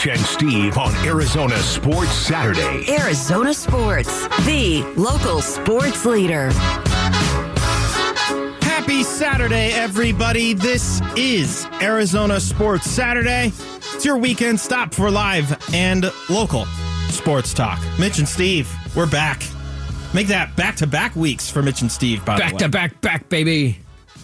Mitch and Steve on Arizona Sports Saturday. Arizona Sports, the local sports leader. Happy Saturday, everybody. This is Arizona Sports Saturday. It's your weekend stop for live and local sports talk. Mitch and Steve, we're back. Make that back to back weeks for Mitch and Steve, by Back the way. Back to back, back, baby.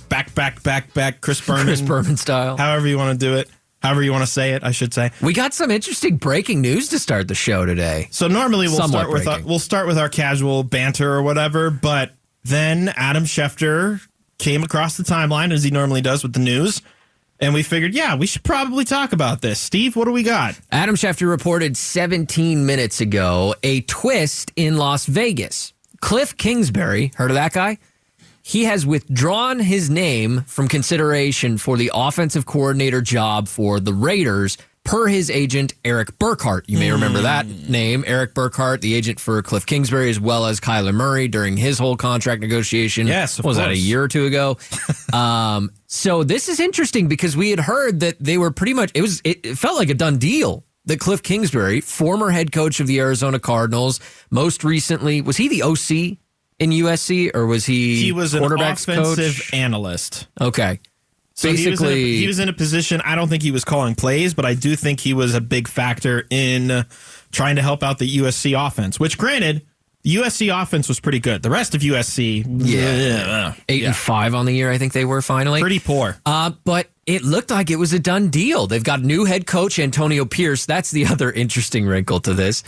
Back, back, back, back. Chris Berman. Chris Berman style. However you want to do it. However you want to say it, I should say. We got some interesting breaking news to start the show today. So normally we'll Somewhat start with our, we'll start with our casual banter or whatever, but then Adam Schefter came across the timeline as he normally does with the news, and we figured, yeah, we should probably talk about this. Steve, what do we got? Adam Schefter reported 17 minutes ago a twist in Las Vegas. Cliff Kingsbury, heard of that guy? He has withdrawn his name from consideration for the offensive coordinator job for the Raiders, per his agent, Erik Burkhardt. You may remember that name, Erik Burkhardt, the agent for Cliff Kingsbury, as well as Kyler Murray during his whole contract negotiation. Yes, was that, a year or two ago? um, so this is interesting because we had heard that they were pretty much, it was, it, it felt like a done deal that Cliff Kingsbury, former head coach of the Arizona Cardinals, most recently, was he the OC in USC or was he He was an quarterbacks offensive coach? analyst. Okay. So he was, in a, Basically, he was in a position. I don't think he was calling plays, but I do think he was a big factor in trying to help out the USC offense. Which, granted, the USC offense was pretty good. The rest of USC, Yeah. eight yeah. and five on the year, I think they were finally. pretty poor. Uh, but it looked like it was a done deal. They've got new head coach Antonio Pierce. That's the other interesting wrinkle to this.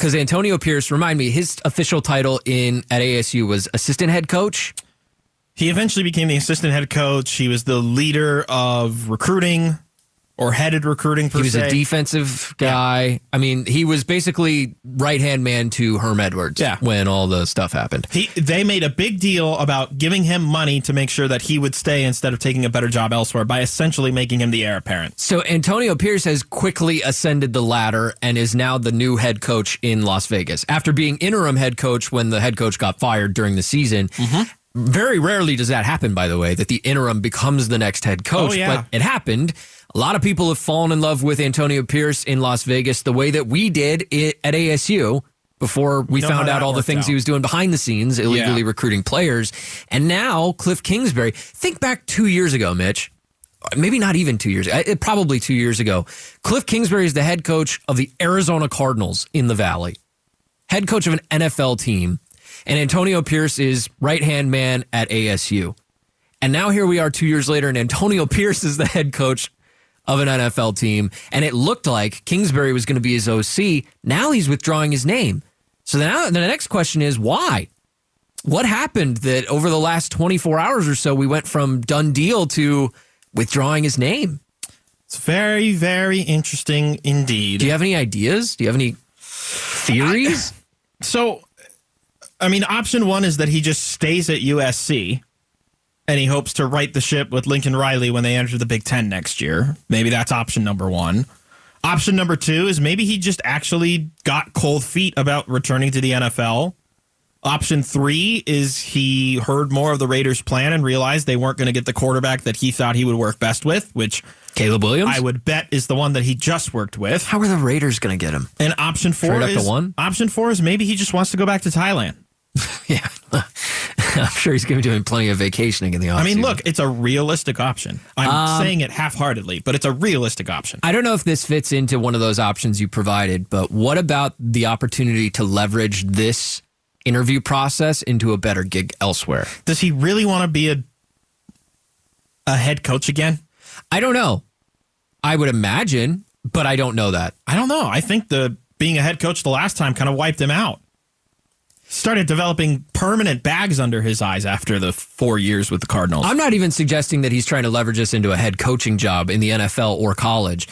Because Antonio Pierce, remind me, his official title in at ASU was assistant head coach. He eventually became the assistant head coach. He was the leader of recruiting or headed recruiting per He was se. a defensive guy. I mean, he was basically right hand man to Herm Edwards Yeah. when all the stuff happened. he, they made a big deal about giving him money to make sure that he would stay instead of taking a better job elsewhere by essentially making him the heir apparent. So Antonio Pierce has quickly ascended the ladder and is now the new head coach in Las Vegas. After being interim head coach when the head coach got fired during the season. Mm-hmm. Very rarely does that happen, by the way, that the interim becomes the next head coach. Oh, yeah. But it happened. A lot of people have fallen in love with Antonio Pierce in Las Vegas the way that we did it at ASU before we how found out all the things out. he was doing behind the scenes, illegally Yeah. recruiting players. And now Cliff Kingsbury, think back two years ago, Mitch maybe not even two years, uh, probably two years ago. Cliff Kingsbury is the head coach of the Arizona Cardinals in the Valley, head coach of an NFL team, and Antonio Pierce is right hand man at ASU. And now here we are two years later, and Antonio Pierce is the head coach of an NFL team. And it looked like Kingsbury was going to be his OC. Now he's withdrawing his name. So now the next question is why? What happened that over the last 24 hours or so, we went from done deal to withdrawing his name? It's very, very interesting indeed. Do you have any ideas? Do you have any theories? So, I mean, option one is that he just stays at USC and he hopes to right the ship with Lincoln Riley when they enter the Big Ten next year. Maybe that's option number one. Option number two is maybe he just actually got cold feet about returning to the NFL. Option three is he heard more of the Raiders' plan and realized they weren't going to get the quarterback that he thought he would work best with, which Caleb Williams? I would bet is the one that he just worked with. How are the Raiders going to get him? And option four to is one? option four is maybe he just wants to go back to Thailand. Yeah. I'm sure he's going to be doing plenty of vacationing in the offseason. I mean, look, it's a realistic option. I'm Um, saying it half-heartedly, but it's a realistic option. I don't know if this fits into one of those options you provided, but what about the opportunity to leverage this interview process into a better gig elsewhere? Does he really want to be a a head coach again? I don't know. I would imagine, but I don't know that. I don't know. I think the being a head coach the last time kind of wiped him out. Started developing permanent bags under his eyes after the four years with the Cardinals. I'm not even suggesting that he's trying to leverage this into a head coaching job in the NFL or college.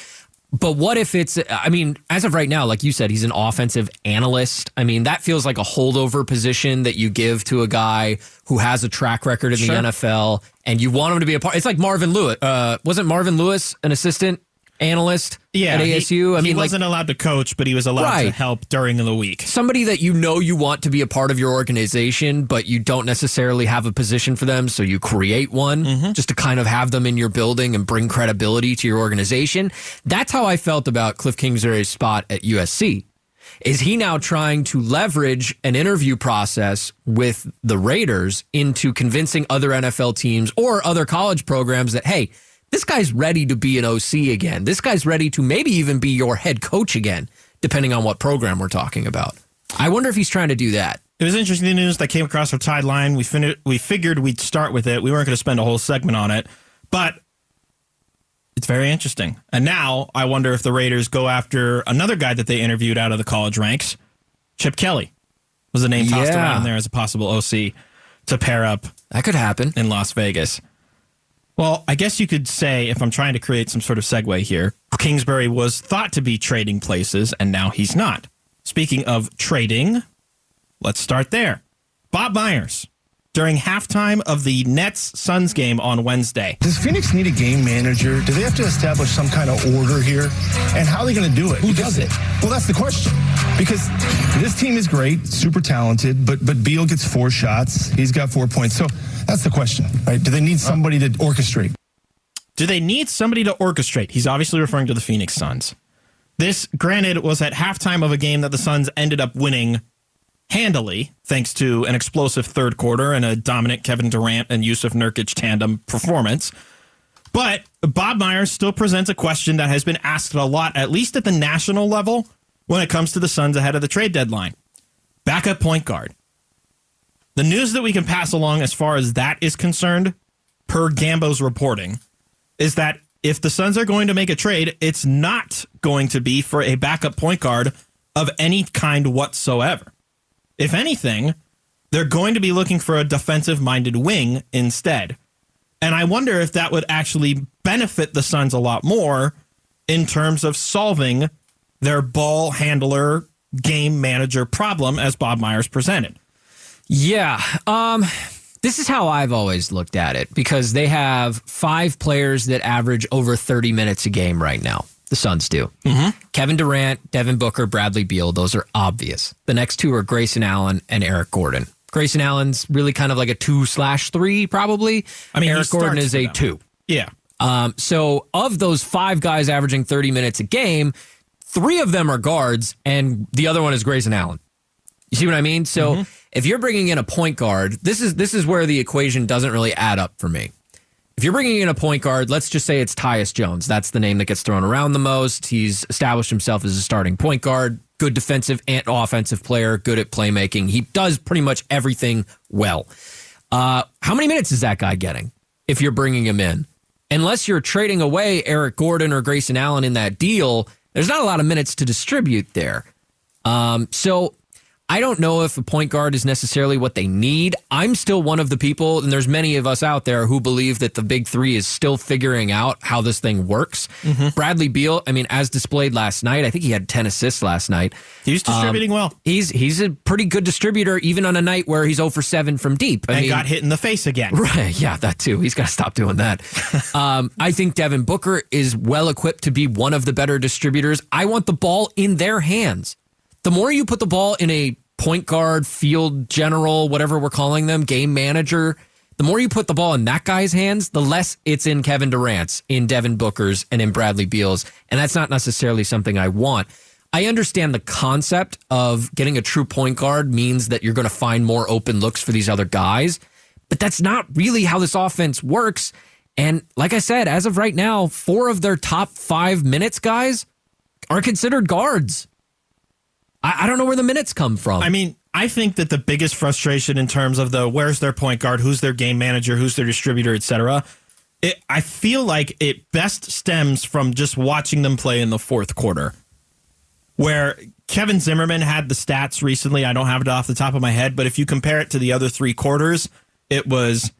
But what if it's, I mean, as of right now, like you said, he's an offensive analyst. I mean, that feels like a holdover position that you give to a guy who has a track record in Sure. the NFL and you want him to be a part. It's like Marvin Lewis. Uh, wasn't Marvin Lewis an assistant analyst Yeah, at he- ASU. I mean, like wasn't allowed to coach, but he was allowed to help during the week. somebody that you know you want to be a part of your organization, but you don't necessarily have a position for them, so you create one Mm-hmm. just to kind of have them in your building and bring credibility to your organization. That's how I felt about Cliff Kingsbury's spot at USC. Is he now trying to leverage an interview process with the Raiders into convincing other NFL teams or other college programs that, hey, this guy's ready to be an OC again. This guy's ready to maybe even be your head coach again, depending on what program we're talking about. I wonder if he's trying to do that. It was interesting news that came across our timeline. We fin- we figured we'd start with it. We weren't going to spend a whole segment on it, but it's very interesting. And now I wonder if the Raiders go after another guy that they interviewed out of the college ranks. Chip Kelly was the name tossed Yeah. around there as a possible OC to pair up That could happen. in Las Vegas. Well, I guess you could say, if I'm trying to create some sort of segue here, Kingsbury was thought to be trading places, and now he's not. Speaking of trading, let's start there. Bob Myers, during halftime of the Nets Suns game on Wednesday, Does Phoenix need a game manager? Do they have to establish some kind of order here? And how are they going to do it? Who does it? Well, that's the question. Because this team is great, super talented, but but Beal gets four shots. He's got four points. So that's the question, right? Do they need uh, somebody to orchestrate? do they need somebody to orchestrate? He's obviously referring to the Phoenix Suns. This, granted, was at halftime of a game that the Suns ended up winning handily, thanks to an explosive third quarter and a dominant Kevin Durant and Jusuf Nurkic tandem performance. But Bob Myers still presents a question that has been asked a lot, at least at the national level, when it comes to the Suns ahead of the trade deadline. Backup point guard. The news that we can pass along as far as that is concerned, per Gambo's reporting, is that if the Suns are going to make a trade, it's not going to be for a backup point guard of any kind whatsoever. If anything, they're going to be looking for a defensive minded wing instead. And I wonder if that would actually benefit the Suns a lot more in terms of solving their ball handler game manager problem as Bob Myers presented. Yeah. Um, this is how I've always looked at it because they have five players that average over 30 minutes a game right now. The Suns do. Kevin Durant, Devin Booker, Bradley Beal. Those are obvious. The next two are Grayson Allen and Eric Gordon. Grayson Allen's really kind of like a two slash three, probably. I mean, Eric Gordon is a them. two. Yeah. Um, so of those five guys averaging 30 minutes a game, three of them are guards, and the other one is Grayson Allen. You see what I mean? So if you're bringing in a point guard, this is this is where the equation doesn't really add up for me. If you're bringing in a point guard, let's just say it's Tyus Jones. That's the name that gets thrown around the most. He's established himself as a starting point guard, good defensive and offensive player, good at playmaking. He does pretty much everything well. Uh, how many minutes is that guy getting if you're bringing him in? Unless you're trading away Eric Gordon or Grayson Allen in that deal, there's not a lot of minutes to distribute there. Um, so I don't know if a point guard is necessarily what they need. I'm still one of the people, and there's many of us out there who believe that the big three is still figuring out how this thing works. Bradley Beal, I mean, as displayed last night, I think he had 10 assists last night. He's distributing well He's he's a pretty good distributor, even on a night where he's 0 for 7 from deep. I and mean, got hit in the face again. Right. Yeah, that too. He's got to stop doing that. um, I think Devin Booker is well equipped to be one of the better distributors. I want the ball in their hands. The more you put the ball in a point guard, field general, whatever we're calling them, game manager, the more you put the ball in that guy's hands, the less it's in Kevin Durant's, in Devin Booker's, and in Bradley Beal's. And that's not necessarily something I want. I understand the concept of getting a true point guard means that you're going to find more open looks for these other guys, but that's not really how this offense works. And like I said, as of right now, four of their top five minutes guys are considered guards. I, I don't know where the minutes come from. I mean, I think that the biggest frustration in terms of the where's their point guard, who's their game manager, who's their distributor, etc. It, I feel like it best stems from just watching them play in the fourth quarter, where Kevin Zimmerman had the stats recently. I don't have it off the top of my head, but if you compare it to the other three quarters, it was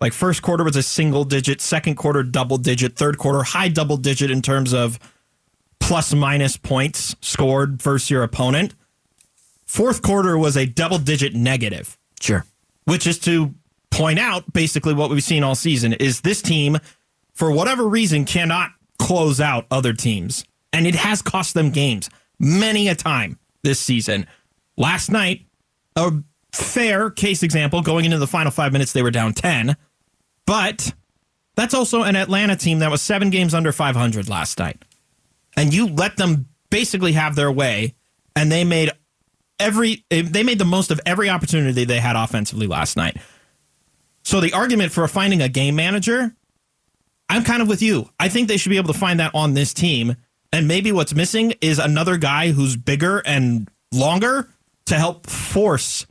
like first quarter was a single digit, second quarter double digit, third quarter high double digit in terms of plus minus points scored versus your opponent. Fourth quarter was a double digit negative, sure. which is to point out basically what we've seen all season is this team, for whatever reason, cannot close out other teams, and it has cost them games many a time this season. Last night, a fair case example going into the final five minutes, they were down 10, but that's also an Atlanta team that was seven games under 500 last night. And you let them basically have their way, and they made every they made the most of every opportunity they had offensively last night. So the argument for finding a game manager, I'm kind of with you. I think they should be able to find that on this team. And maybe what's missing is another guy who's bigger and longer to help force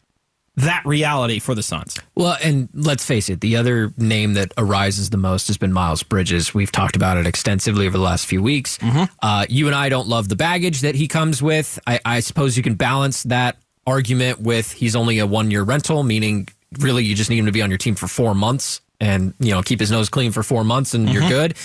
that reality for the Suns. Well, and let's face it, the other name that arises the most has been Miles Bridges. We've talked about it extensively over the last few weeks. Uh, you and I don't love the baggage that he comes with. I, I suppose you can balance that argument with he's only a one year rental, meaning really you just need him to be on your team for four months and you know keep his nose clean for four months and you're good.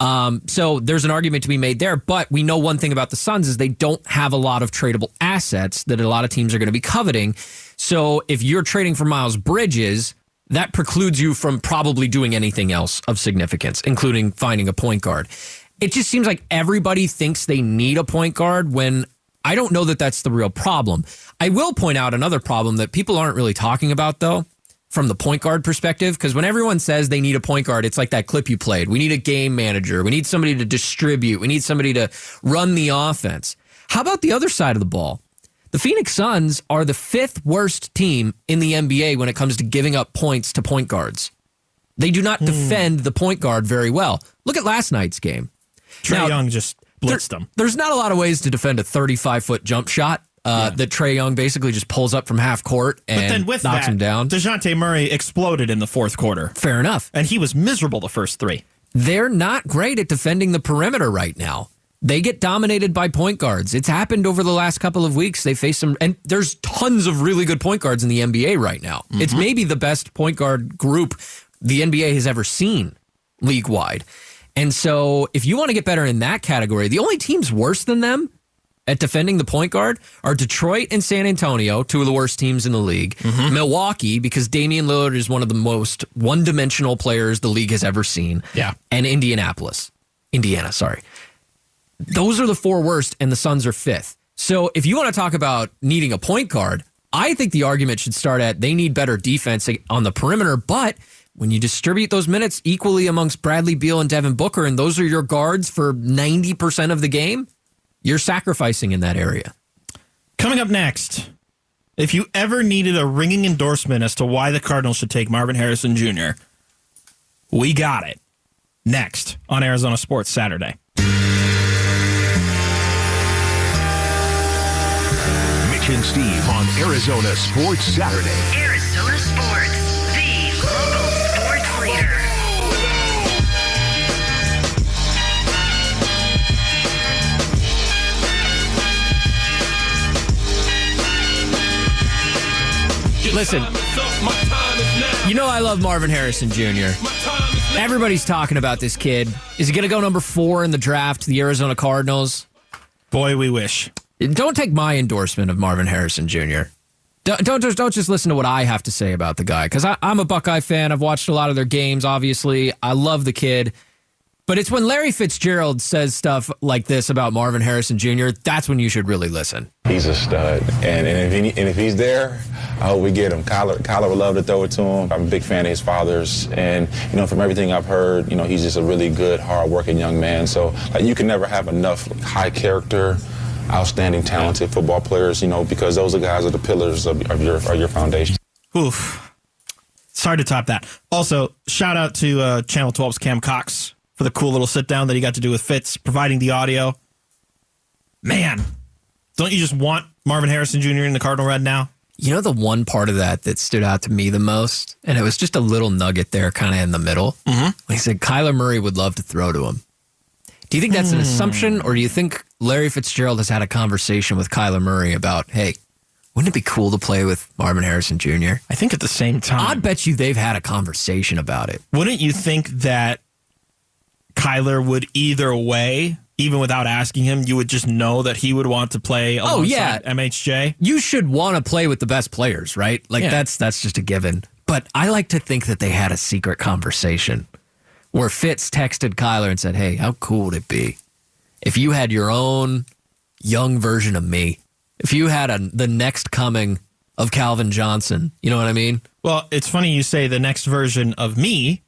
Um, so there's an argument to be made there. But we know one thing about the Suns is they don't have a lot of tradable assets that a lot of teams are going to be coveting. So if you're trading for Miles Bridges, that precludes you from probably doing anything else of significance, including finding a point guard. It just seems like everybody thinks they need a point guard when I don't know that that's the real problem. I will point out another problem that people aren't really talking about, though, from the point guard perspective. Because when everyone says they need a point guard, it's like that clip you played. We need a game manager. We need somebody to distribute. We need somebody to run the offense. How about the other side of the ball? The Phoenix Suns are the fifth worst team in the NBA when it comes to giving up points to point guards. They do not hmm. defend the point guard very well. Look at last night's game. Trae Now, Young just There- blitzed them. There's not a lot of ways to defend a 35 foot jump shot uh, that Trae Young basically just pulls up from half court and But then with knocks that, him down. DeJounte Murray exploded in the fourth quarter. Fair enough. And he was miserable the first three. They're not great at defending the perimeter right now. They get dominated by point guards. It's happened over the last couple of weeks. They face some, and there's tons of really good point guards in the NBA right now. It's maybe the best point guard group the NBA has ever seen league wide. And so, if you want to get better in that category, the only teams worse than them at defending the point guard are Detroit and San Antonio, two of the worst teams in the league. Mm-hmm. Milwaukee, because Damian Lillard is one of the most one dimensional players the league has ever seen. Yeah. And Indianapolis. Indiana, sorry. Those are the four worst, and the Suns are fifth. So if you want to talk about needing a point guard, I think the argument should start at they need better defense on the perimeter. But when you distribute those minutes equally amongst Bradley Beal and Devin Booker, and those are your guards for 90% of the game, you're sacrificing in that area. Coming up next, if you ever needed a ringing endorsement as to why the Cardinals should take Marvin Harrison Jr., we got it. Next on Arizona Sports Saturday. Mitch and Steve on Arizona Sports Saturday. Listen, you know I love Marvin Harrison Jr. Everybody's talking about this kid. Is he going to go number four in the draft to the Arizona Cardinals? Boy, we wish. Don't take my endorsement of Marvin Harrison Jr. Don't don't just, don't just listen to what I have to say about the guy because I'm a Buckeye fan. I've watched a lot of their games. Obviously, I love the kid. But it's when Larry Fitzgerald says stuff like this about Marvin Harrison Jr. That's when you should really listen. He's a stud, and, and, if, he, and if he's there, I hope we get him. Kyler, Kyler would love to throw it to him. I'm a big fan of his father's, and you know, from everything I've heard, you know, he's just a really good, hard-working young man. So, like, you can never have enough high character, outstanding, talented football players, you know, because those are guys are the pillars of, of your of your foundation. Oof. It's hard to top that. Also, shout out to uh, Channel 12's Cam Cox for the cool little sit down that he got to do with Fitz, providing the audio. Man, don't you just want Marvin Harrison Jr. in the Cardinal Red now? You know the one part of that that stood out to me the most, and it was just a little nugget there, kind of in the middle. Mm-hmm. When he said Kyler Murray would love to throw to him. Do you think that's an assumption, or do you think Larry Fitzgerald has had a conversation with Kyler Murray about, hey, wouldn't it be cool to play with Marvin Harrison Jr.? I think at the same time, I'd bet you they've had a conversation about it. wouldn't you think that Kyler would either way, even without asking him, you would just know that he would want to play Oh, yeah. MHJ? You should want to play with the best players, right? Like Yeah. that's that's just a given. But I like to think that they had a secret conversation where Fitz texted Kyler and said, Hey, how cool would it be if you had your own young version of me? If you had a, the next coming of Calvin Johnson, you know what I mean? Well, it's funny you say the next version of me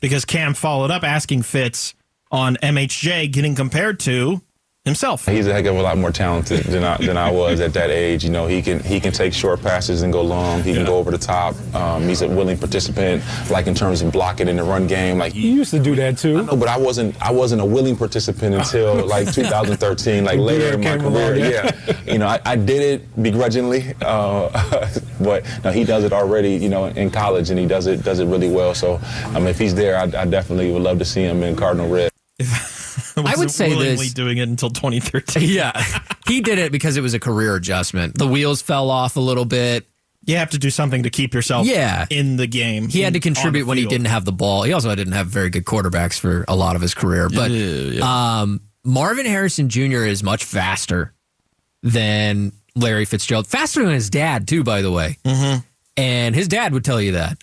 because Cam followed up asking Fitz on MHJ getting compared to himself. He's a heck of a lot more talented than I, than I was at that age. You know, he can he can take short passes and go long. He can go over the top. Um, he's a willing participant, like in terms of blocking in the run game. Like You used to do that too. No, but I wasn't. I wasn't a willing participant until like 2013, like later in my along, career. yeah. Yeah, you know, I, I did it begrudgingly, uh, but no, he does it already. You know, in college, and he does it does it really well. So, I mean, if he's there, I, I definitely would love to see him in Cardinal Red. I would say this- doing it until 2013. Yeah. he did it because it was a career adjustment. The wheels fell off a little bit. You have to do something to keep yourself Yeah. in the game. He had to contribute when he didn't have the ball. He also didn't have very good quarterbacks for a lot of his career. But Um, Marvin Harrison Jr. is much faster than Larry Fitzgerald. Faster than his dad, too, by the way. Mm-hmm. And his dad would tell you that.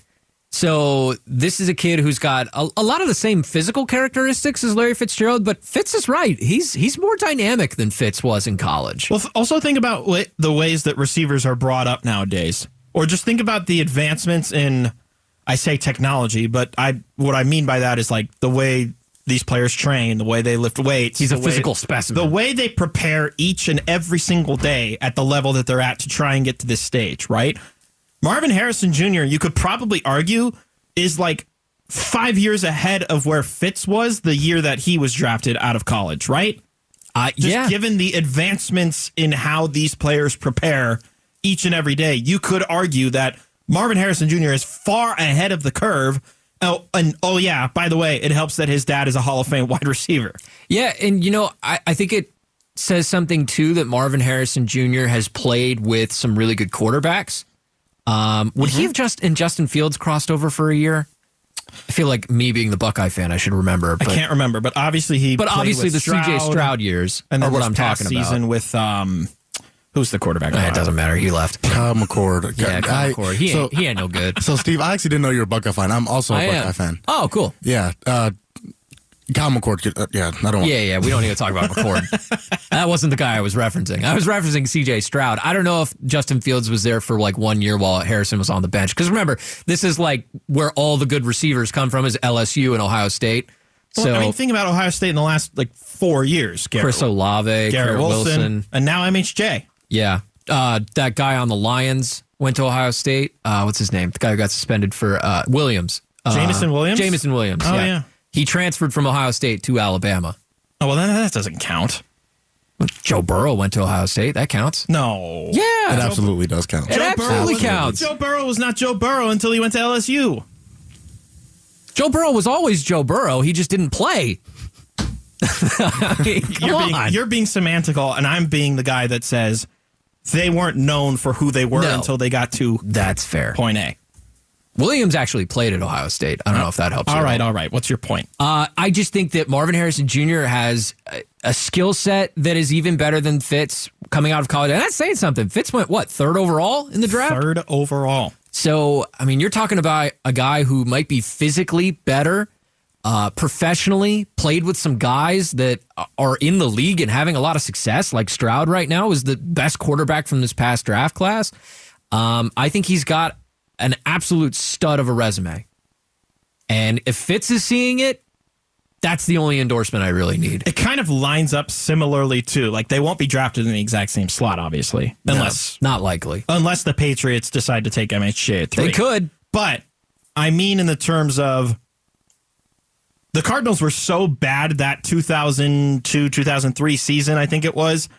So this is a kid who's got a, a lot of the same physical characteristics as Larry Fitzgerald, but Fitz is right. He's he's more dynamic than Fitz was in college. Well, th- also think about the ways that receivers are brought up nowadays, or just think about the advancements in, I say technology, but I what I mean by that is like the way these players train, the way they lift weights. He's a the way- physical specimen. The way they prepare each and every single day at the level that they're at to try and get to this stage, right? Marvin Harrison Jr., you could probably argue, is like five years ahead of where Fitz was the year that he was drafted out of college, right? Uh, just yeah. given the advancements in how these players prepare each and every day, you could argue that Marvin Harrison Jr. is far ahead of the curve. Oh, and oh yeah, by the way, it helps that his dad is a Hall of Fame wide receiver. Yeah, and you know, I, I think it says something too that Marvin Harrison Jr. has played with some really good quarterbacks. Um, would he have just and Justin Fields crossed over for a year? I feel like me being the Buckeye fan, I should remember. But, I can't remember, but obviously he. but obviously with the CJ Stroud years and are then what I'm past talking about. season with um, who's the quarterback? Eh, it doesn't matter. He left. Kyle McCord. Yeah, Kyle I- McCord. He so, ain't, he ain't no good. so, Steve, I actually didn't know you were a Buckeye fan. I'm also a I Buckeye am. fan. Oh, cool. Yeah. Uh, Kyle McCord. could- Uh, yeah, I don't want Yeah, yeah. We don't need to talk about McCord. that wasn't the guy I was referencing. I was referencing CJ Stroud. I don't know if Justin Fields was there for like one year while Harrison was on the bench. Because remember, this is like where all the good receivers come from is LSU and Ohio State. So Well, I mean, think about Ohio State in the last like four years. Garrett, Chris Olave, Garrett Garrett Wilson, Wilson. and now MHJ. Yeah. Uh, that guy on the Lions went to Ohio State. Uh, what's his name? The guy who got suspended for uh, Williams. Uh, Jameson Williams? Jameson Williams. Oh, yeah. yeah. He transferred from Ohio State to Alabama. Oh well, then that doesn't count. Joe Burrow went to Ohio State. That counts. No. Yeah. It absolutely does count. It absolutely was- counts. Joe Burrow was not Joe Burrow until he went to LSU. Joe Burrow was always Joe Burrow. He just didn't play. I mean, come You're on. being, you're being semantical, and I'm being the guy that says they weren't known for who they were No. until they got to That's fair. point A. Williams actually played at Ohio State. I don't know if that helps. All right, all right. What's your point? Uh, I just think that Marvin Harrison Jr. has a, a skill set that is even better than Fitz coming out of college. And that's saying something. Fitz went, what, third overall in the draft? Third overall. So, I mean, you're talking about a guy who might be physically better, uh, professionally, played with some guys that are in the league and having a lot of success, like Stroud right now is the best quarterback from this past draft class. Um, I think he's got an absolute stud of a resume. And if Fitz is seeing it, that's the only endorsement I really need. It kind of lines up similarly too. Like they won't be drafted in the exact same slot, obviously, unless Not likely. unless the Patriots decide to take MHJ at three. They could. But I mean, in the terms of the Cardinals were so bad that 2002 2003 season, I think it was,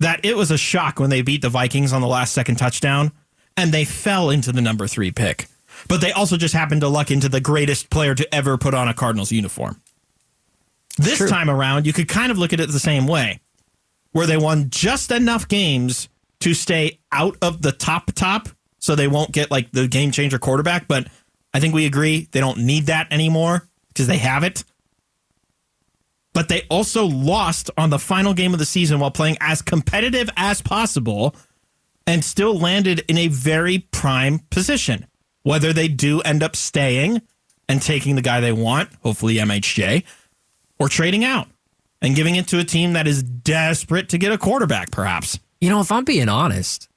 that it was a shock when they beat the Vikings on the last second touchdown and they fell into the number three pick. But they also just happened to luck into the greatest player to ever put on a Cardinals uniform. This True. time around, you could kind of look at it the same way, where they won just enough games to stay out of the top top, so they won't get like the game changer quarterback. But I think we agree they don't need that anymore because they have it. But they also lost on the final game of the season while playing as competitive as possible and still landed in a very prime position. Whether they do end up staying, and taking the guy they want, hopefully MHJ, or trading out and giving it to a team that is desperate to get a quarterback, perhaps. You know, if I'm being honest,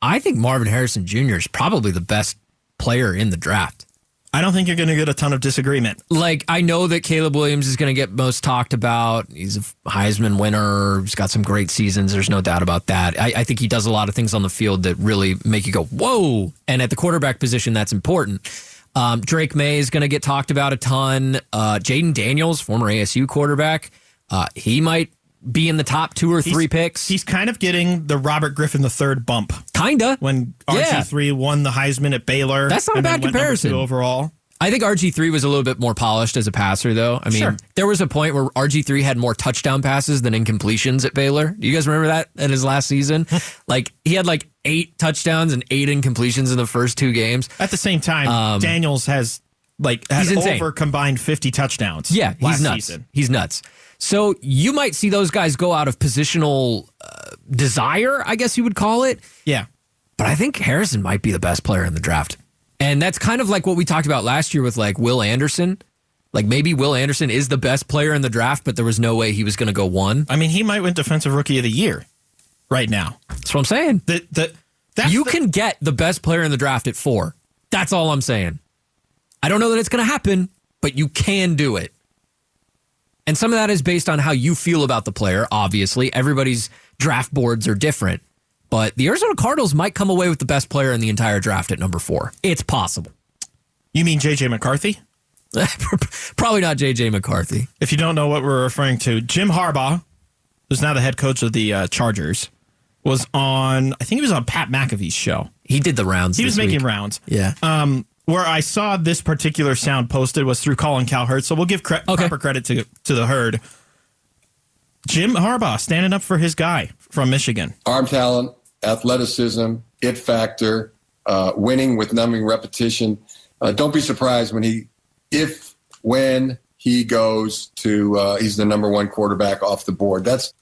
I think Marvin Harrison Jr. is probably the best player in the draft. I don't think you're going to get a ton of disagreement. Like, I know that Caleb Williams is going to get most talked about. He's a Heisman winner. He's got some great seasons. There's no doubt about that. I, I think he does a lot of things on the field that really make you go, whoa. And at the quarterback position, that's important. Um, Drake Maye is going to get talked about a ton. Uh, Jayden Daniels, former ASU quarterback, uh, he might be in the top two or three picks. He's kind of getting the Robert Griffin the third bump Kinda. when RG3 won the Heisman at Baylor. That's not a bad comparison. overall. I think RG3 was a little bit more polished as a passer, though. I mean, Sure. there was a point where RG3 had more touchdown passes than incompletions at Baylor. Do you guys remember that in his last season? like, he had like eight touchdowns and eight incompletions in the first two games. At the same time, Um, Daniels has like He's over combined 50 touchdowns. Yeah, he's nuts. Season. He's nuts. So you might see those guys go out of positional uh, desire, I guess you would call it. Yeah. But I think Harrison might be the best player in the draft. And that's kind of like what we talked about last year with like Will Anderson. Like maybe Will Anderson is the best player in the draft, but there was no way he was going to go one. I mean, he might win Defensive Rookie of the Year right now. That's what I'm saying. The, the, that's you the- can get the best player in the draft at four. That's all I'm saying. I don't know that it's going to happen, but you can do it. And some of that is based on how you feel about the player, obviously. Everybody's draft boards are different. But the Arizona Cardinals might come away with the best player in the entire draft at number four. It's possible. You mean JJ McCarthy? Probably not JJ McCarthy. If you don't know what we're referring to, Jim Harbaugh, who's now the head coach of the uh, Chargers, was on, I think he was on Pat McAfee's show. He did the rounds. He was making week. rounds. Yeah. Um, where I saw this particular sound posted was through Colin Cowherd, so we'll give cre- Okay. proper credit to to the herd. Jim Harbaugh standing up for his guy from Michigan. arm talent, athleticism, it factor, uh, winning with numbing repetition. Uh, don't be surprised when he, if, when he goes to, uh, he's the number one quarterback off the board. That's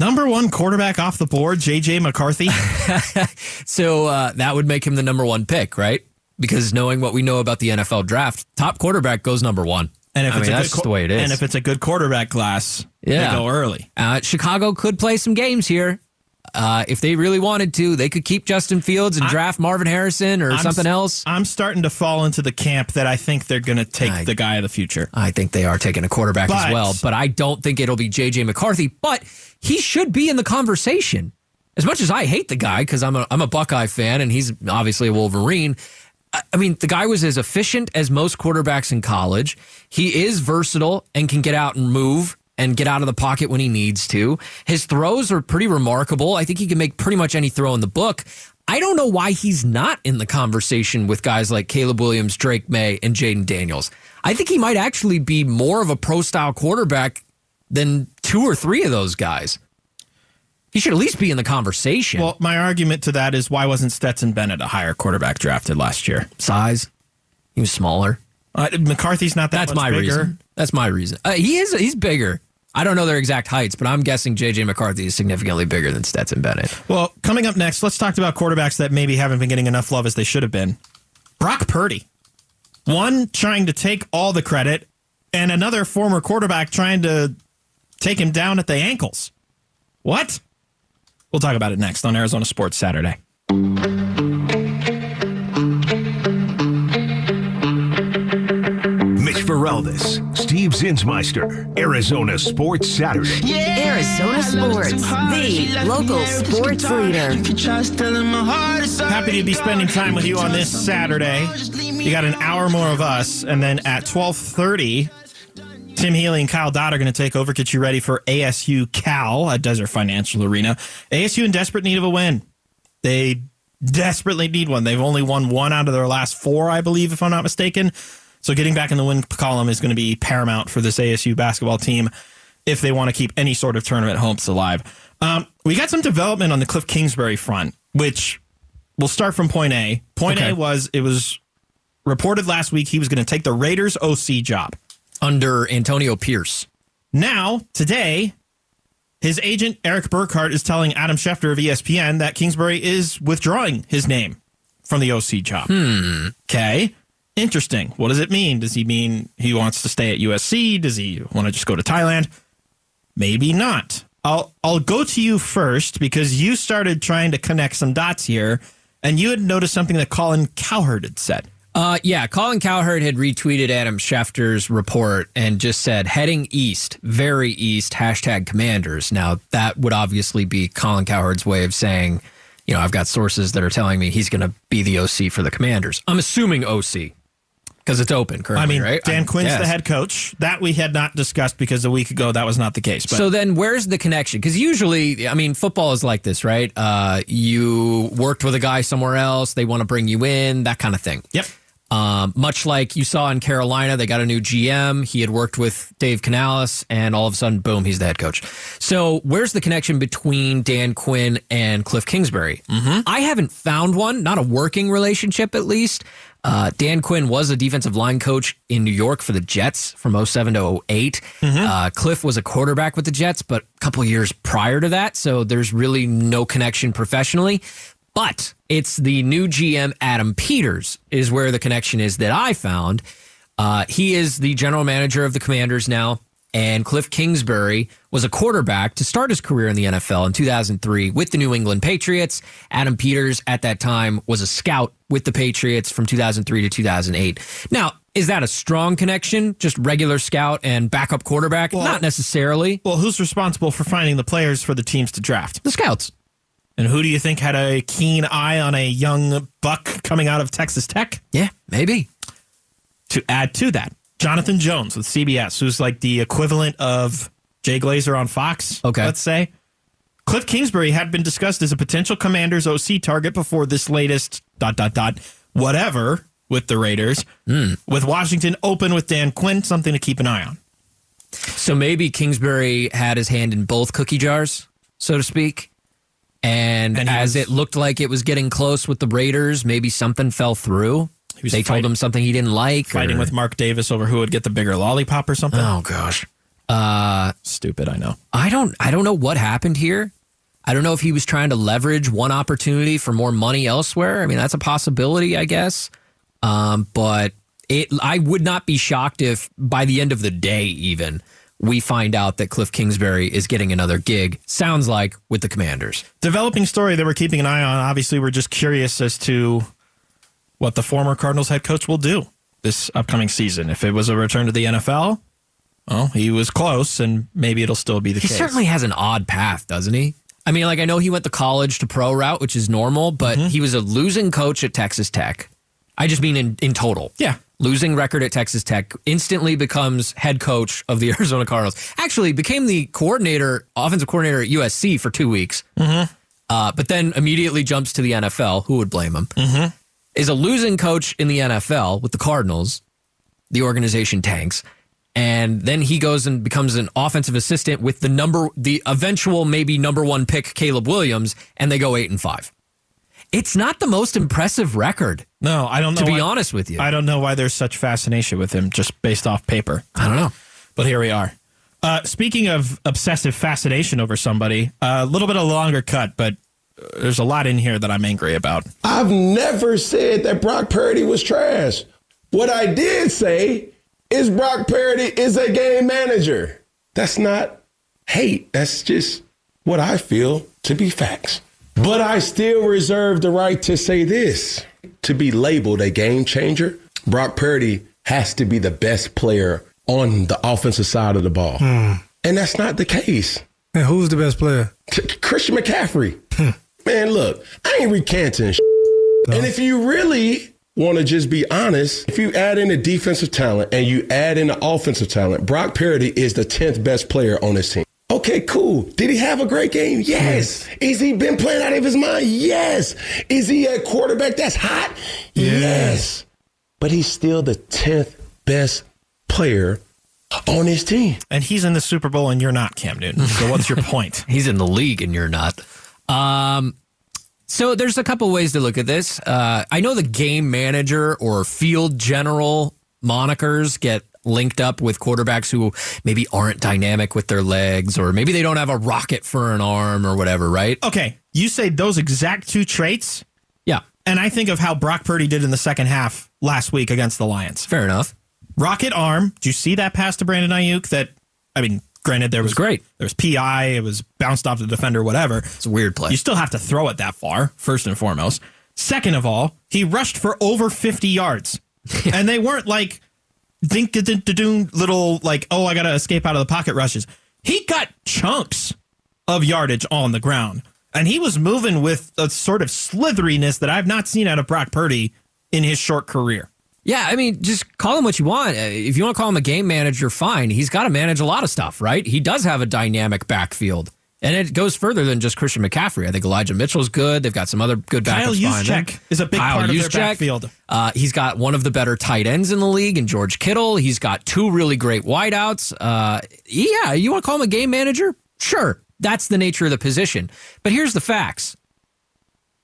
Number one quarterback off the board, JJ McCarthy. So uh, that would make him the number one pick, right? Because knowing what we know about the NFL draft, top quarterback goes number one. And if I it's mean, a that's good just the way it is. And if it's a good quarterback class, Yeah. they go early. Uh, Chicago could play some games here. Uh, if they really wanted to, they could keep Justin Fields and I- draft Marvin Harrison or I'm something else. I'm starting to fall into the camp that I think they're going to take I- the guy of the future. I think they are taking a quarterback as well, but I don't think it'll be JJ McCarthy. But he should be in the conversation. As much as I hate the guy because I'm a I'm a Buckeye fan and he's obviously a Wolverine. I- mean, the guy was as efficient as most quarterbacks in college. He is versatile and can get out and move and get out of the pocket when he needs to. His throws are pretty remarkable. I think he can make pretty much any throw in the book. I don't know why he's not in the conversation with guys like Caleb Williams, Drake Maye, and Jayden Daniels. I think he might actually be more of a pro style quarterback than two or three of those guys. He should at least be in the conversation. Well, my argument to that is why wasn't Stetson Bennett a higher quarterback drafted last year? size, he was smaller. Uh, McCarthy's not that That's my bigger. reason. That's my reason. Uh, he is. He's bigger. I don't know their exact heights, but I'm guessing JJ McCarthy is significantly bigger than Stetson Bennett. Well, coming up next, let's talk about quarterbacks that maybe haven't been getting enough love as they should have been. Brock Purdy. One trying to take all the credit, and another former quarterback trying to take him down at the ankles. What? We'll talk about it next on Arizona Sports Saturday. Mitch Feraldis, Steve Zinsmeister, Arizona Sports Saturday. Yeah, Arizona Sports, the local sports leader. Happy to be spending time with you on this Saturday. You got an hour more of us, and then at twelve thirty, Tim Healey and Kyle Dodd are going to take over, get you ready for ASU Cal at Desert Financial Arena. ASU in desperate need of a win. They desperately need one. They've only won one out of their last four, I believe, if I'm not mistaken. So getting back in the win column is going to be paramount for this ASU basketball team if they want to keep any sort of tournament hopes alive. Um, we got some development on the Cliff Kingsbury front, which we'll start from point A. Point Okay. A was it was reported last week he was going to take the Raiders OC job. Under Antonio Pierce. Now, today, his agent Erik Burkhardt is telling Adam Schefter of ESPN that Kingsbury is withdrawing his name from the OC job. Hmm. Okay. Interesting. What does it mean? Does he mean he wants to stay at USC? Does he want to just go to Thailand? Maybe not. I'll I'll go to you first because you started trying to connect some dots here, and you had noticed something that Colin Cowherd had said. Uh, yeah, Colin Cowherd had retweeted Adam Schefter's report and just said heading east, very east, hashtag commanders. Now, that would obviously be Colin Cowherd's way of saying, you know, I've got sources that are telling me he's going to be the OC for the commanders. I'm assuming OC because it's open currently, I mean, right? Dan I Quinn's the head coach. That we had not discussed because a week ago that was not the case. But so then, where's the connection? Because usually, I mean, football is like this, right? Uh, you worked with a guy somewhere else, they want to bring you in, that kind of thing. yep. Um, much like you saw in Carolina, they got a new GM. He had worked with Dave Canales, and all of a sudden, boom, he's the head coach. So, where's the connection between Dan Quinn and Cliff Kingsbury? Mm-hmm. I haven't found one, not a working relationship at least. Uh, Dan Quinn was a defensive line coach in New York for the Jets from 07 to 8. Uh, Cliff was a quarterback with the Jets, but a couple years prior to that. So there's really no connection professionally. But it's the new GM, Adam Peters, is where the connection is that I found. Uh, he is the general manager of the Commanders now. And Cliff Kingsbury was a quarterback to start his career in the NFL in 2003 with the New England Patriots. Adam Peters at that time was a scout with the Patriots from 2003 to 2008. Now, is that a strong connection? Just regular scout and backup quarterback? Not necessarily. Well, who's responsible for finding the players for the teams to draft? The scouts. And who do you think had a keen eye on a young buck coming out of Texas Tech? Yeah, maybe. To add to that, Jonathan Jones with CBS, who's like the equivalent of Jay Glazer on Fox. Okay. Let's say. Cliff Kingsbury had been discussed as a potential commander's OC target before this latest dot dot dot whatever with the Raiders. Hmm. With Washington open with Dan Quinn, something to keep an eye on. So maybe Kingsbury had his hand in both cookie jars, so to speak. And, And as was- it looked like it was getting close with the Raiders, maybe something fell through. They told him something he didn't like. Fighting or- with Mark Davis over who would get the bigger lollipop or something. Oh gosh. Uh Stupid, I know. I don't I don't know what happened here. I don't know if he was trying to leverage one opportunity for more money elsewhere. I mean, that's a possibility, I guess. Um, but it I would not be shocked if by the end of the day even we find out that Cliff Kingsbury is getting another gig. Sounds like with the Commanders. developing story that we're keeping an eye on. Obviously, we're just curious as to what the former Cardinals head coach will do this upcoming season. If it was a return to the NFL, well, he was close, and maybe it'll still be the He case. He certainly has an odd path, doesn't he? I mean, like I know he went the college to pro route, which is normal, but Mm-hmm. he was a losing coach at Texas Tech. I just mean in, in total. Yeah. Losing record at Texas Tech, instantly becomes head coach of the Arizona Cardinals. Actually, became the coordinator, offensive coordinator at USC for two weeks. Mm-hmm. Uh, but then immediately jumps to the NFL. Who would blame him? Mm-hmm. Is a losing coach in the NFL with the Cardinals. The organization tanks. And then he goes and becomes an offensive assistant with the number, the eventual maybe number one pick, Caleb Williams, and they go eight and five. It's not the most impressive record, no, I don't know. to be why- honest with you. I don't know why there's such fascination with him just based off paper. I don't know. But here we are. Uh, speaking of obsessive fascination over somebody, a little bit of a longer cut, but uh, there's a lot in here that I'm angry about. I've never said that Brock Purdy was trash. What I did say is Brock Purdy is a game manager. That's not hate. That's just what I feel to be facts. But I still reserve the right to say this. To be labeled a game changer, Brock Purdy has to be the best player on the offensive side of the ball. Hmm. And that's not the case. And who's the best player? Christian McCaffrey. Hmm. Man, look, I ain't recanting. sh- And if you really want to just be honest, if you add in the defensive talent and you add in the offensive talent, Brock Purdy is the 10th best player on this team. Okay, cool. Did he have a great game? Yes. Is he been playing out of his mind? Yes. Is he a quarterback that's hot? Yes. But he's still the 10th best player on his team. And he's in the Super Bowl, and you're not, Cam Newton. So what's your point? He's in the league and you're not. Um, so there's a couple ways to look at this. Uh, I know the game manager or field general monikers get linked up with quarterbacks who maybe aren't dynamic with their legs or maybe they don't have a rocket for an arm or whatever, right? Okay, you say those exact two traits Yeah. and I think of how Brock Purdy did in the second half last week against the Lions. Fair enough. Rocket arm. Do you see that pass to Brandon Aiyuk? That I mean, granted there was, was great. There was PI. It was bounced off the defender. Whatever. It's a weird play. You still have to throw it that far. First and foremost. Second of all, he rushed for over 50 yards, and they weren't like dink little like oh I gotta escape out of the pocket rushes. He got chunks of yardage on the ground, and he was moving with a sort of slitheriness that I've not seen out of Brock Purdy in his short career. Yeah, I mean, just call him what you want. Uh, If you want to call him a game manager, fine. He's got to manage a lot of stuff, right? He does have a dynamic backfield. And it goes further than just Christian McCaffrey. I think Elijah Mitchell's good. They've got some other good backups Kyle. Juszczyk is a big Kyle part of their backfield. Uh, he's got one of the better tight ends in the league in George Kittle. He's got two really great wideouts. Uh, yeah, you want to call him a game manager? Sure. That's the nature of the position. But here's the facts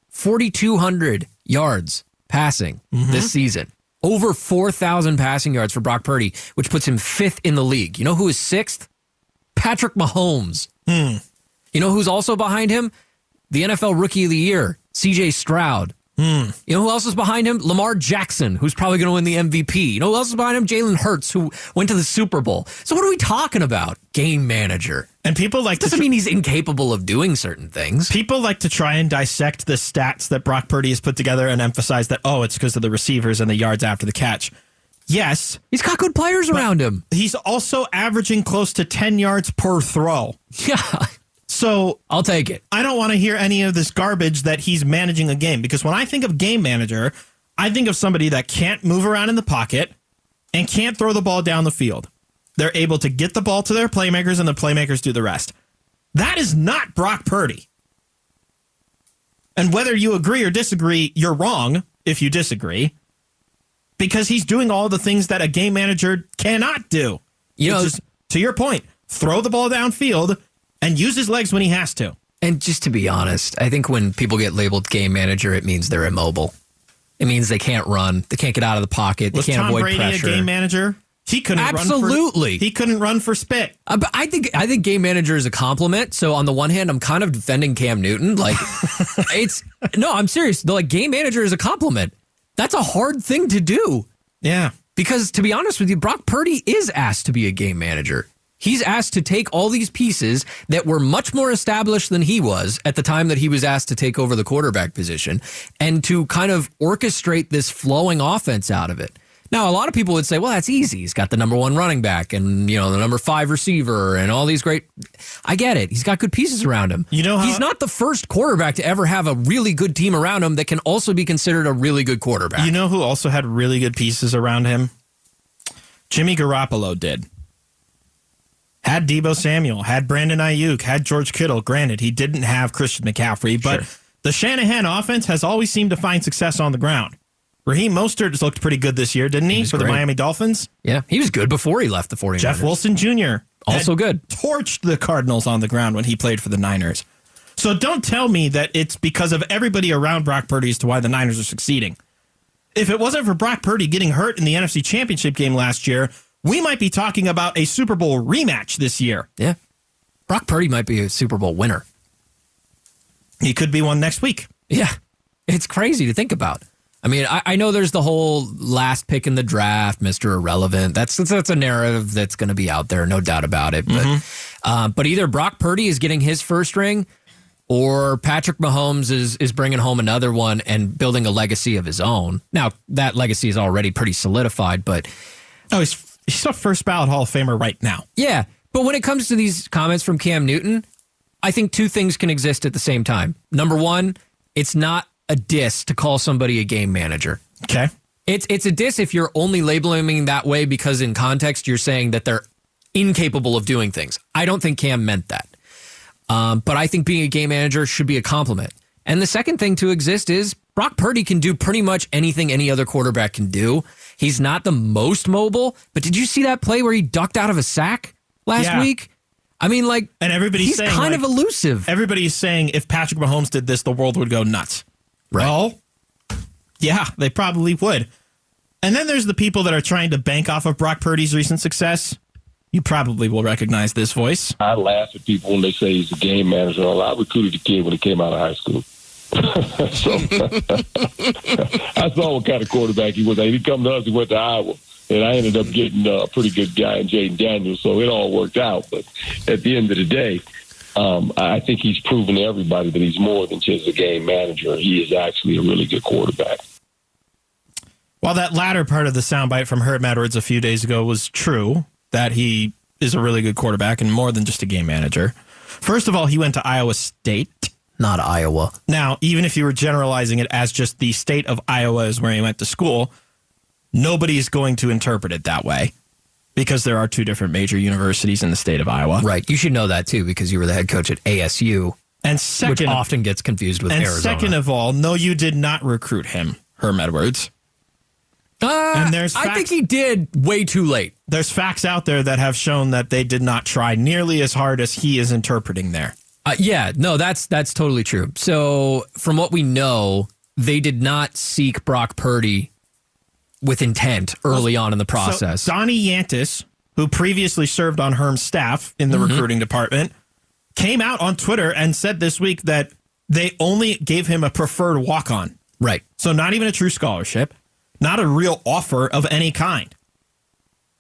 4,200 yards passing this season. Over 4,000 passing yards for Brock Purdy, which puts him fifth in the league. You know who is sixth? Patrick Mahomes. You know who's also behind him? The NFL Rookie of the Year, CJ Stroud. Hmm. You know who else is behind him? Lamar Jackson, who's probably going to win the MVP. You know who else is behind him? Jalen Hurts, who went to the Super Bowl. So what are we talking about? Game manager. And people like to Doesn't mean he's incapable of doing certain things. People like to try and dissect the stats that Brock Purdy has put together and emphasize that, oh, it's because of the receivers and the yards after the catch. Yes, He's got good players around him. he's also averaging close to 10 yards per throw. Yeah, So I'll take it. I don't want to hear any of this garbage that he's managing a game because when I think of game manager, I think of somebody that can't move around in the pocket and can't throw the ball down the field. They're able to get the ball to their playmakers and the playmakers do the rest. That is not Brock Purdy. And whether you agree or disagree, you're wrong if you disagree because he's doing all the things that a game manager cannot do. You know, is, to your point, throw the ball downfield and use his legs when he has to. And just to be honest, I think when people get labeled game manager, it means they're immobile. It means they can't run, they can't get out of the pocket, Was they can't Tom avoid Brady pressure. a game manager? He couldn't Absolutely. Run for, he couldn't run for spit. Uh, but I think I think game manager is a compliment. So on the one hand, I'm kind of defending Cam Newton. Like it's no, I'm serious. The like game manager is a compliment. That's a hard thing to do Yeah. because to be honest with you, Brock Purdy is asked to be a game manager. He's asked to take all these pieces that were much more established than he was at the time that he was asked to take over the quarterback position and to kind of orchestrate this flowing offense out of it. Now, a lot of people would say, well, that's easy. He's got the number one running back and, you know, the number five receiver and all these great. I get it. He's got good pieces around him. You know how- He's not the first quarterback to ever have a really good team around him that can also be considered a really good quarterback. You know who also had really good pieces around him? Jimmy Garoppolo did. Had Deebo Samuel, had Brandon Aiyuk, had George Kittle. Granted, he didn't have Christian McCaffrey, but Sure. the Shanahan offense has always seemed to find success on the ground. Raheem Mostert looked pretty good this year, didn't he, was for the. Miami Dolphins? yeah, he was good before he left the 49ers. Jeff Wilson Jr. Also good. Torched the Cardinals on the ground when he played for the Niners. So don't tell me that it's because of everybody around Brock Purdy as to why the Niners are succeeding. If it wasn't for Brock Purdy getting hurt in the NFC Championship game last year, we might be talking about a Super Bowl rematch this year. Yeah. Brock Purdy might be a Super Bowl winner. He could be one next week. Yeah. It's crazy to think about. I mean, I, I know there's the whole last pick in the draft, Mr. Irrelevant. That's that's, a narrative that's going to be out there, no doubt about it. But uh, but either Brock Purdy is getting his first ring, or Patrick Mahomes is is bringing home another one and building a legacy of his own. Now that legacy is already pretty solidified, but Oh, he's, he's a first ballot Hall of Famer right now. yeah. But when it comes to these comments from Cam Newton, I think two things can exist at the same time. Number one, it's not a diss to call somebody a game manager. Okay. It's it's a diss if you're only labeling them that way because in context you're saying that they're incapable of doing things. I don't think Cam meant that. Um, but I think being a game manager should be a compliment. And the second thing to exist is Brock Purdy can do pretty much anything any other quarterback can do. He's not the most mobile, but did you see that play where he ducked out of a sack last Yeah. week? I mean, like, And everybody's he's saying kind like, of elusive. Everybody's saying if Patrick Mahomes did this, the world would go nuts. Right. Well, yeah, they probably would. And then there's the people that are trying to bank off of Brock Purdy's recent success. You probably will recognize this voice. I laugh at people when they say he's a game manager. I recruited the kid when he came out of high school. so I saw what kind of quarterback he was. He come to us, he went to Iowa, and I ended up getting a pretty good guy in Jayden Daniels. So it all worked out. But at the end of the day, um, I think he's proven to everybody that he's more than just a game manager. He is actually a really good quarterback. While that latter part of the soundbite from Herm Edwards a few days ago was true, that he is a really good quarterback and more than just a game manager. First of all, he went to Iowa State. Not Iowa. Now, even if you were generalizing it as just the state of Iowa is where he went to school, nobody's going to interpret it that way because there are two different major universities in the state of Iowa. Right. You should know that too because you were the head coach at ASU, And second, which often gets confused with and Arizona. second of all, no, you did not recruit him, Herm Edwards. Uh, and there's I think he did way too late. There's facts out there that have shown that they did not try nearly as hard as he is interpreting there. Uh, yeah, no, that's that's totally true. So, from what we know, they did not seek Brock Purdy with intent early on in the process. So Donnie Yantis, who previously served on Herm's staff in the Mhm. recruiting department, came out on Twitter and said this week that they only gave him a preferred walk on. right. So not even a true scholarship, not a real offer of any kind.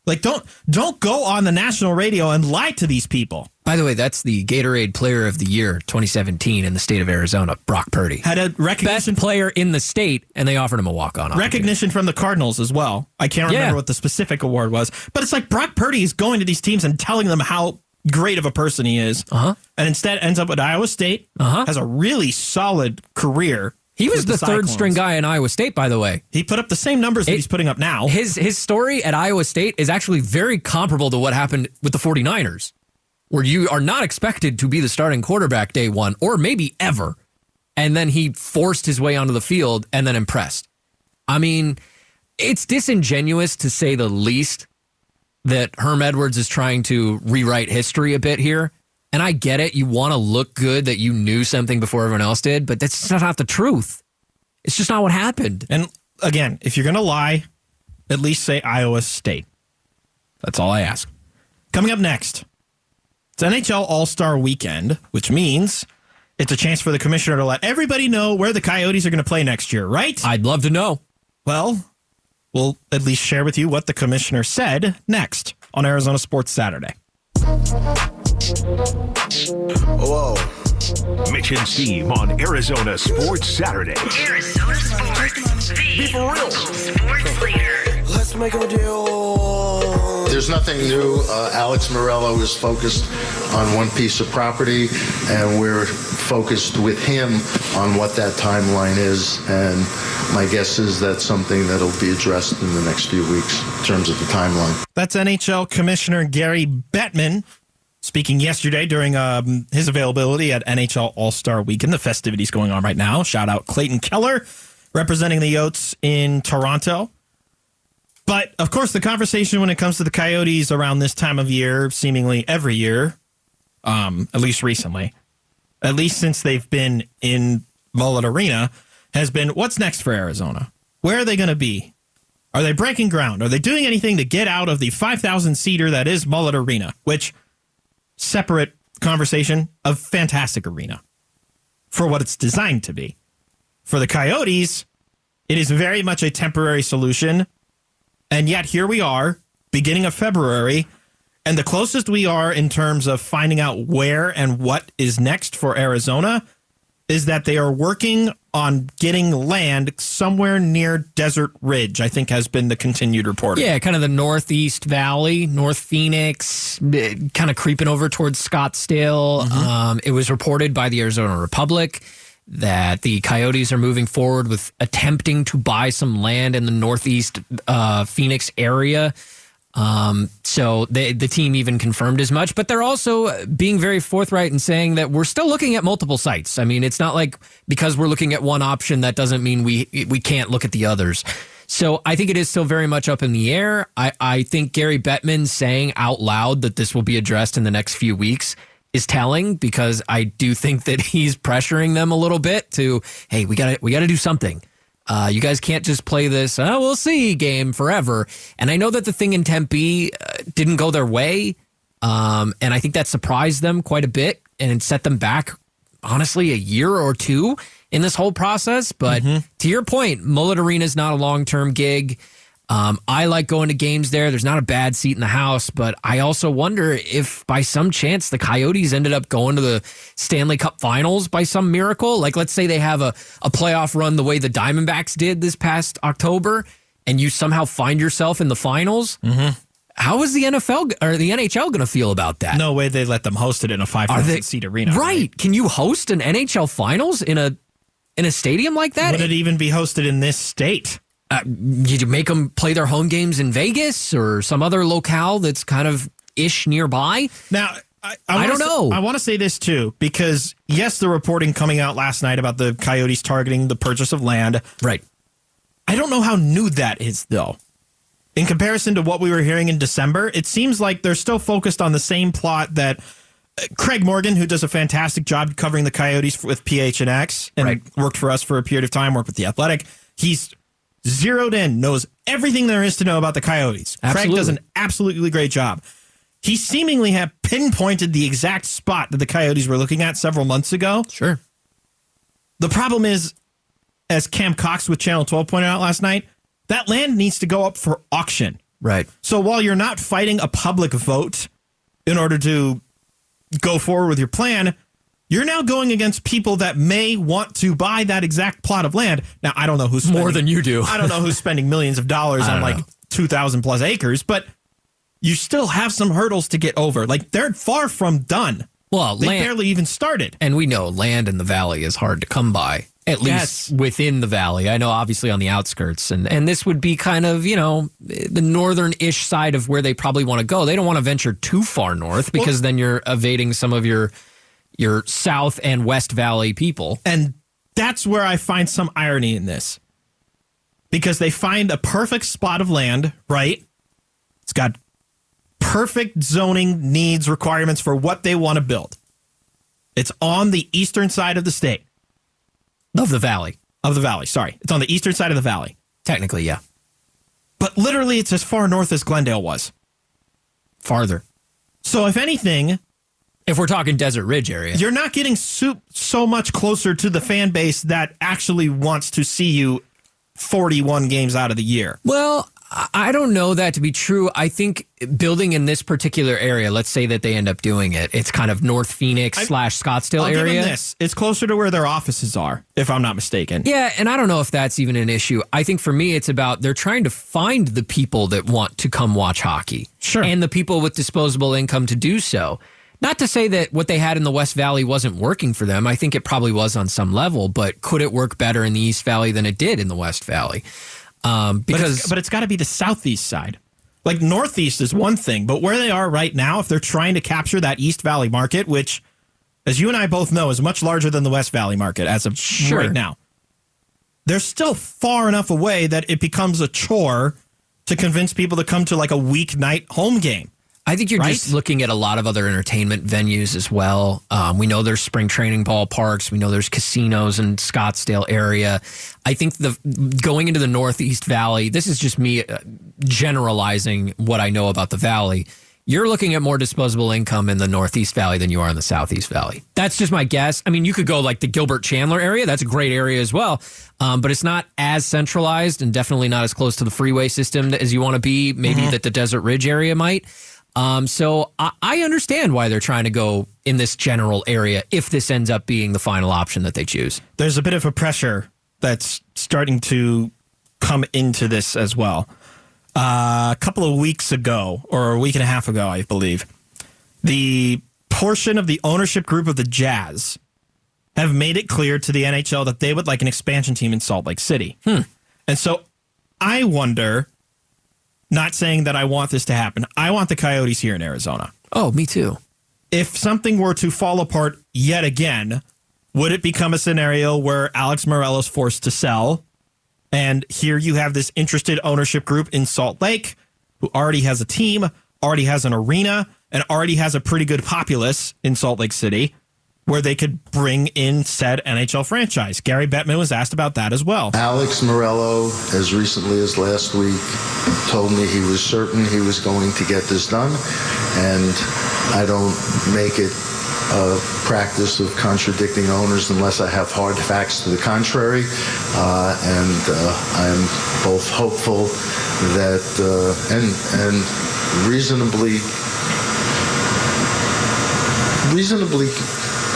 Like don't don't go on the national radio and lie to these people. By the way, that's the Gatorade Player of the Year 2017 in the state of Arizona, Brock Purdy. Had a recognition Best player in the state, and they offered him a walk on. recognition from the Cardinals as well. I can't remember Yeah. what the specific award was, but it's like Brock Purdy is going to these teams and telling them how great of a person he is, uh-huh. and instead ends up at Iowa State. Uh-huh. Has a really solid career. He was with the, third string guy in Iowa State, by the way. He put up the same numbers that he's putting up now. His his story at Iowa State is actually very comparable to what happened with the 49ers, where you are not expected to be the starting quarterback day one or maybe ever. And then he forced his way onto the field and then impressed. I mean, it's disingenuous to say the least that Herm Edwards is trying to rewrite history a bit here. And I get it. You want to look good that you knew something before everyone else did, but that's just not the truth. It's just not what happened. And again, if you're going to lie, at least say Iowa State. That's all I ask. Coming up next, it's NHL All Star Weekend, which means it's a chance for the commissioner to let everybody know where the Coyotes are going to play next year, right? I'd love to know. Well, we'll at least share with you what the commissioner said next on Arizona Sports Saturday. Whoa. Mitch and Steve on Arizona Sports Saturday. Arizona Sports, the Be for real. sports leader. Let's make a deal. There's nothing new. Uh, Alex Meruelo is focused on one piece of property, and we're focused with him on what that timeline is. And my guess is that's something that'll be addressed in the next few weeks in terms of the timeline. That's NHL Commissioner Gary Bettman speaking yesterday during um, his availability at NHL All Star Weekend. The festivities going on right now. Shout out Clayton Keller representing the Yotes in Toronto. But of course, the conversation when it comes to the Coyotes around this time of year, seemingly every year, um, at least recently, at least since they've been in Mullett Arena, has been what's next for Arizona? Where are they going to be? Are they breaking ground? Are they doing anything to get out of the 5,000 seater that is Mullett Arena, which separate conversation, a fantastic arena for what it's designed to be. For the Coyotes, it is very much a temporary solution. And yet here we are, beginning of February, and the closest we are in terms of finding out where and what is next for Arizona is that they are working on getting land somewhere near Desert Ridge, I think has been the continued reporting. Yeah, kind of the Northeast Valley, North Phoenix, kind of creeping over towards Scottsdale. Um, it was reported by the Arizona Republic that the Coyotes are moving forward with attempting to buy some land in the Northeast uh, Phoenix area. Um, so they, the team even confirmed as much, but they're also being very forthright and saying that we're still looking at multiple sites. I mean, it's not like because we're looking at one option that doesn't mean we we can't look at the others. So I think it is still very much up in the air. I, I think Gary Bettman saying out loud that this will be addressed in the next few weeks is telling because I do think that he's pressuring them a little bit to, hey, we gotta we gotta do something. Uh, you guys can't just play this, oh, we'll see game forever. And I know that the thing in Tempe uh, didn't go their way. Um, and I think that surprised them quite a bit and set them back honestly a year or two in this whole process. But to your point, Mullett Arena is not a long term gig. Um, I like going to games there. There's not a bad seat in the house, but I also wonder if by some chance the Coyotes ended up going to the Stanley Cup finals by some miracle. Like, let's say they have a, a playoff run the way the Diamondbacks did this past October, and you somehow find yourself in the finals. Mm-hmm. How is the NFL or the NHL going to feel about that? No way they let them host it in a Are they 5,000 seat arena. Right. Can you host an NHL finals in a in a stadium like that? Would it even be hosted in this state? Uh, did you make them play their home games in Vegas or some other locale that's kind of ish nearby? Now, I, I wanna don't say- know. I want to say this too, because yes, the reporting coming out last night about the Coyotes targeting the purchase of land. Right. I don't know how new that is, though. In comparison to what we were hearing in December, it seems like they're still focused on the same plot that uh, Craig Morgan, who does a fantastic job covering the Coyotes with PHNX and worked for us for a period of time, worked with the Athletic. He's zeroed in, knows everything there is to know about the Coyotes. Craig does an absolutely great job. He seemingly have pinpointed the exact spot that the Coyotes were looking at several months ago. Sure. The problem is, as Cam Cox with Channel 12 pointed out last night, that land needs to go up for auction. Right. So while you're not fighting a public vote in order to go forward with your plan, you're now going against people that may want to buy that exact plot of land. Now, I don't know who's More than you do. I don't know who's spending millions of dollars on like know. 2,000 plus acres, but you still have some hurdles to get over. Like they're far from done. Well, they land- barely even started. And we know land in the valley is hard to come by, at least within the valley. I know, obviously, on the outskirts. And, and this would be kind of, you know, the northern ish side of where they probably want to go. They don't want to venture too far north because then you're evading some of your your south and west valley people. And that's where I find some irony in this. Because they find a perfect spot of land, right? It's got perfect zoning needs, requirements for what they want to build. It's on the eastern side of the state. Of the valley. Of the valley, sorry. It's on the eastern side of the valley. Technically, yeah. But literally, it's as far north as Glendale was. Farther. So, if anything, if we're talking Desert Ridge area, you're not getting so, so much closer to the fan base that actually wants to see you 41 games out of the year. Well, I- I don't know that to be true. I think building in this particular area, let's say that they end up doing it, it's kind of North Phoenix slash Scottsdale I'll area. this. It's closer to where their offices are, if I'm not mistaken. Yeah, and I don't know if that's even an issue. I think for me, it's about they're trying to find the people that want to come watch hockey. Sure. And the people with disposable income to do so. Not to say that what they had in the West Valley wasn't working for them. I think it probably was on some level, but could it work better in the East Valley than it did in the West Valley? Um, But because it's, but it's got to be the southeast side. Like northeast is one thing, but where they are right now, if they're trying to capture that East Valley market, which, as you and I both know, is much larger than the West Valley market as of Sure. right now, they're still far enough away that it becomes a chore to convince people to come to like a weeknight home game. I think you're Right? just looking at a lot of other entertainment venues as well. Um, we know there's spring training ballparks. We know there's casinos in Scottsdale area. I think the going into the Northeast Valley. This is just me uh, generalizing what I know about the valley. You're looking at more disposable income in the Northeast Valley than you are in the Southeast Valley. That's just my guess. I mean, you could go like the Gilbert Chandler area. That's a great area as well, um, but it's not as centralized and definitely not as close to the freeway system as you want to be. Maybe Mhm. that the Desert Ridge area might. Um, so I, I understand why they're trying to go in this general area if this ends up being the final option that they choose. there's a bit of a pressure that's starting to come into this as well. Uh, a couple of weeks ago, or a week and a half ago, I believe, the portion of the ownership group of the Jazz have made it clear to the NHL that they would like an expansion team in Salt Lake City. And so I wonder, not saying that I want this to happen, I want the Coyotes here in Arizona. Oh, me too. If something were to fall apart yet again, would it become a scenario where Alex Meruelo's forced to sell? And here you have this interested ownership group in Salt Lake who already has a team, already has an arena, and already has a pretty good populace in Salt Lake City where they could bring in said NHL franchise. Gary Bettman was asked about that as well. Alex Meruelo, as recently as last week, told me he was certain he was going to get this done, and I don't make it a practice of contradicting owners unless I have hard facts to the contrary. Uh, and uh, I'm both hopeful that uh, and and reasonably reasonably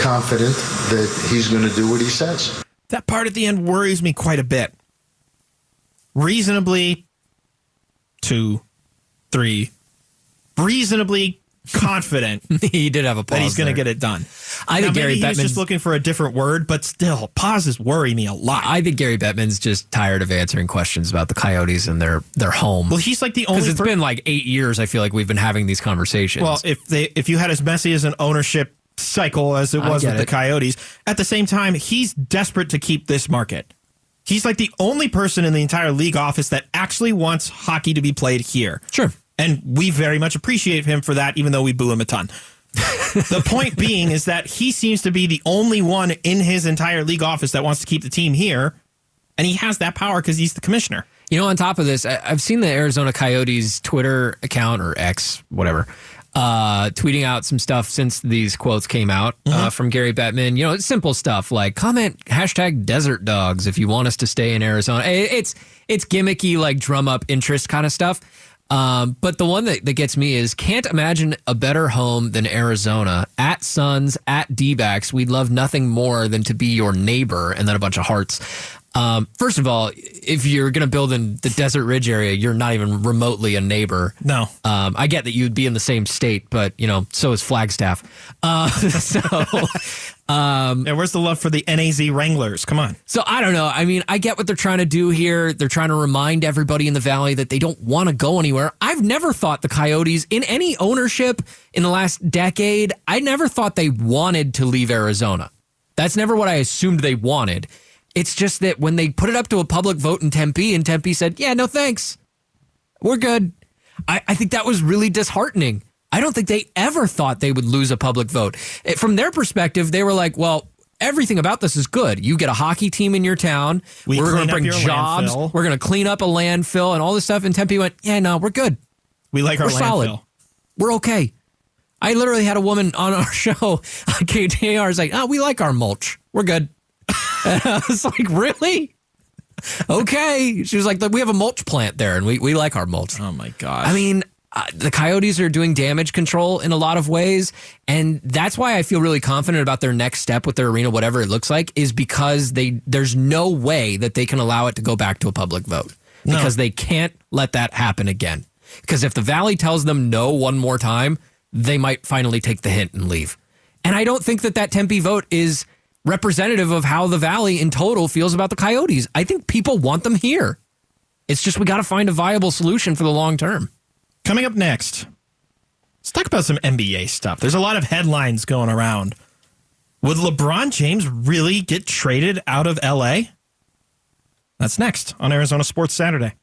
confident that he's going to do what he says. That part at the end worries me quite a bit. Reasonably, two, three, reasonably confident he did have a pause that he's going to get it done. I now, think maybe Gary he Bettman's just looking for a different word, but still, pauses worry me a lot. I think Gary Bettman's just tired of answering questions about the Coyotes and their their home. Well, he's like the because only it's per- been like eight years. I feel like we've been having these conversations. Well, if they if you had as messy as an ownership cycle as it was with the. Coyotes, at the same time, he's desperate to keep this market. He's like the only person in the entire league office that actually wants hockey to be played here. Sure. And we very much appreciate him for that, even though we boo him a ton. the point being is that he seems to be the only one in his entire league office that wants to keep the team here. And he has that power because he's the commissioner. You know, on top of this, I've seen the Arizona Coyotes Twitter account or X, whatever, uh, tweeting out some stuff since these quotes came out uh, from Gary Bettman. You know, it's simple stuff like comment hashtag Desert Dogs if you want us to stay in Arizona. It- It's it's gimmicky, like drum up interest kind of stuff. Um, but the one that, that gets me is can't imagine a better home than Arizona. At Suns, at D backs, we'd love nothing more than to be your neighbor, and then a bunch of hearts. Um, first of all, if you're going to build in the Desert Ridge area, you're not even remotely a neighbor. No. Um, I get that you'd be in the same state, but you know, so is Flagstaff. Uh, so, um, And where's the love for the NAZ Wranglers? Come on. so I don't know. I mean, I get what they're trying to do here. They're trying to remind everybody in the valley that they don't want to go anywhere. I've never thought the Coyotes in any ownership in the last decade. I never thought they wanted to leave Arizona. That's never what I assumed they wanted. It's just that when they put it up to a public vote in Tempe, and Tempe said, "Yeah, no thanks, we're good." I, I think that was really disheartening. I don't think they ever thought they would lose a public vote. It- from their perspective, they were like, well, everything about this is good. You get a hockey team in your town. We are going to bring jobs. landfill." We're going to clean up a landfill and all this stuff. And Tempe went, yeah, no, we're good. We like our We're solid. landfill. We're okay. I literally had a woman on our show on KTAR is like, oh, we like our mulch. We're good. And I was like, really? Okay. She was like, we have a mulch plant there and we, we like our mulch. Oh my god. I mean, uh, the Coyotes are doing damage control in a lot of ways, and that's why I feel really confident about their next step with their arena, whatever it looks like, is because they there's no way that they can allow it to go back to a public vote No. because they can't let that happen again. Because if the Valley tells them no one more time, they might finally take the hint and leave. And I don't think that that Tempe vote is representative of how the Valley in total feels about the Coyotes. I think people want them here. It's just we got to find a viable solution for the long term. Coming up next, let's talk about some NBA stuff. There's a lot of headlines going around. Would LeBron James really get traded out of LA? That's next on Arizona Sports Saturday.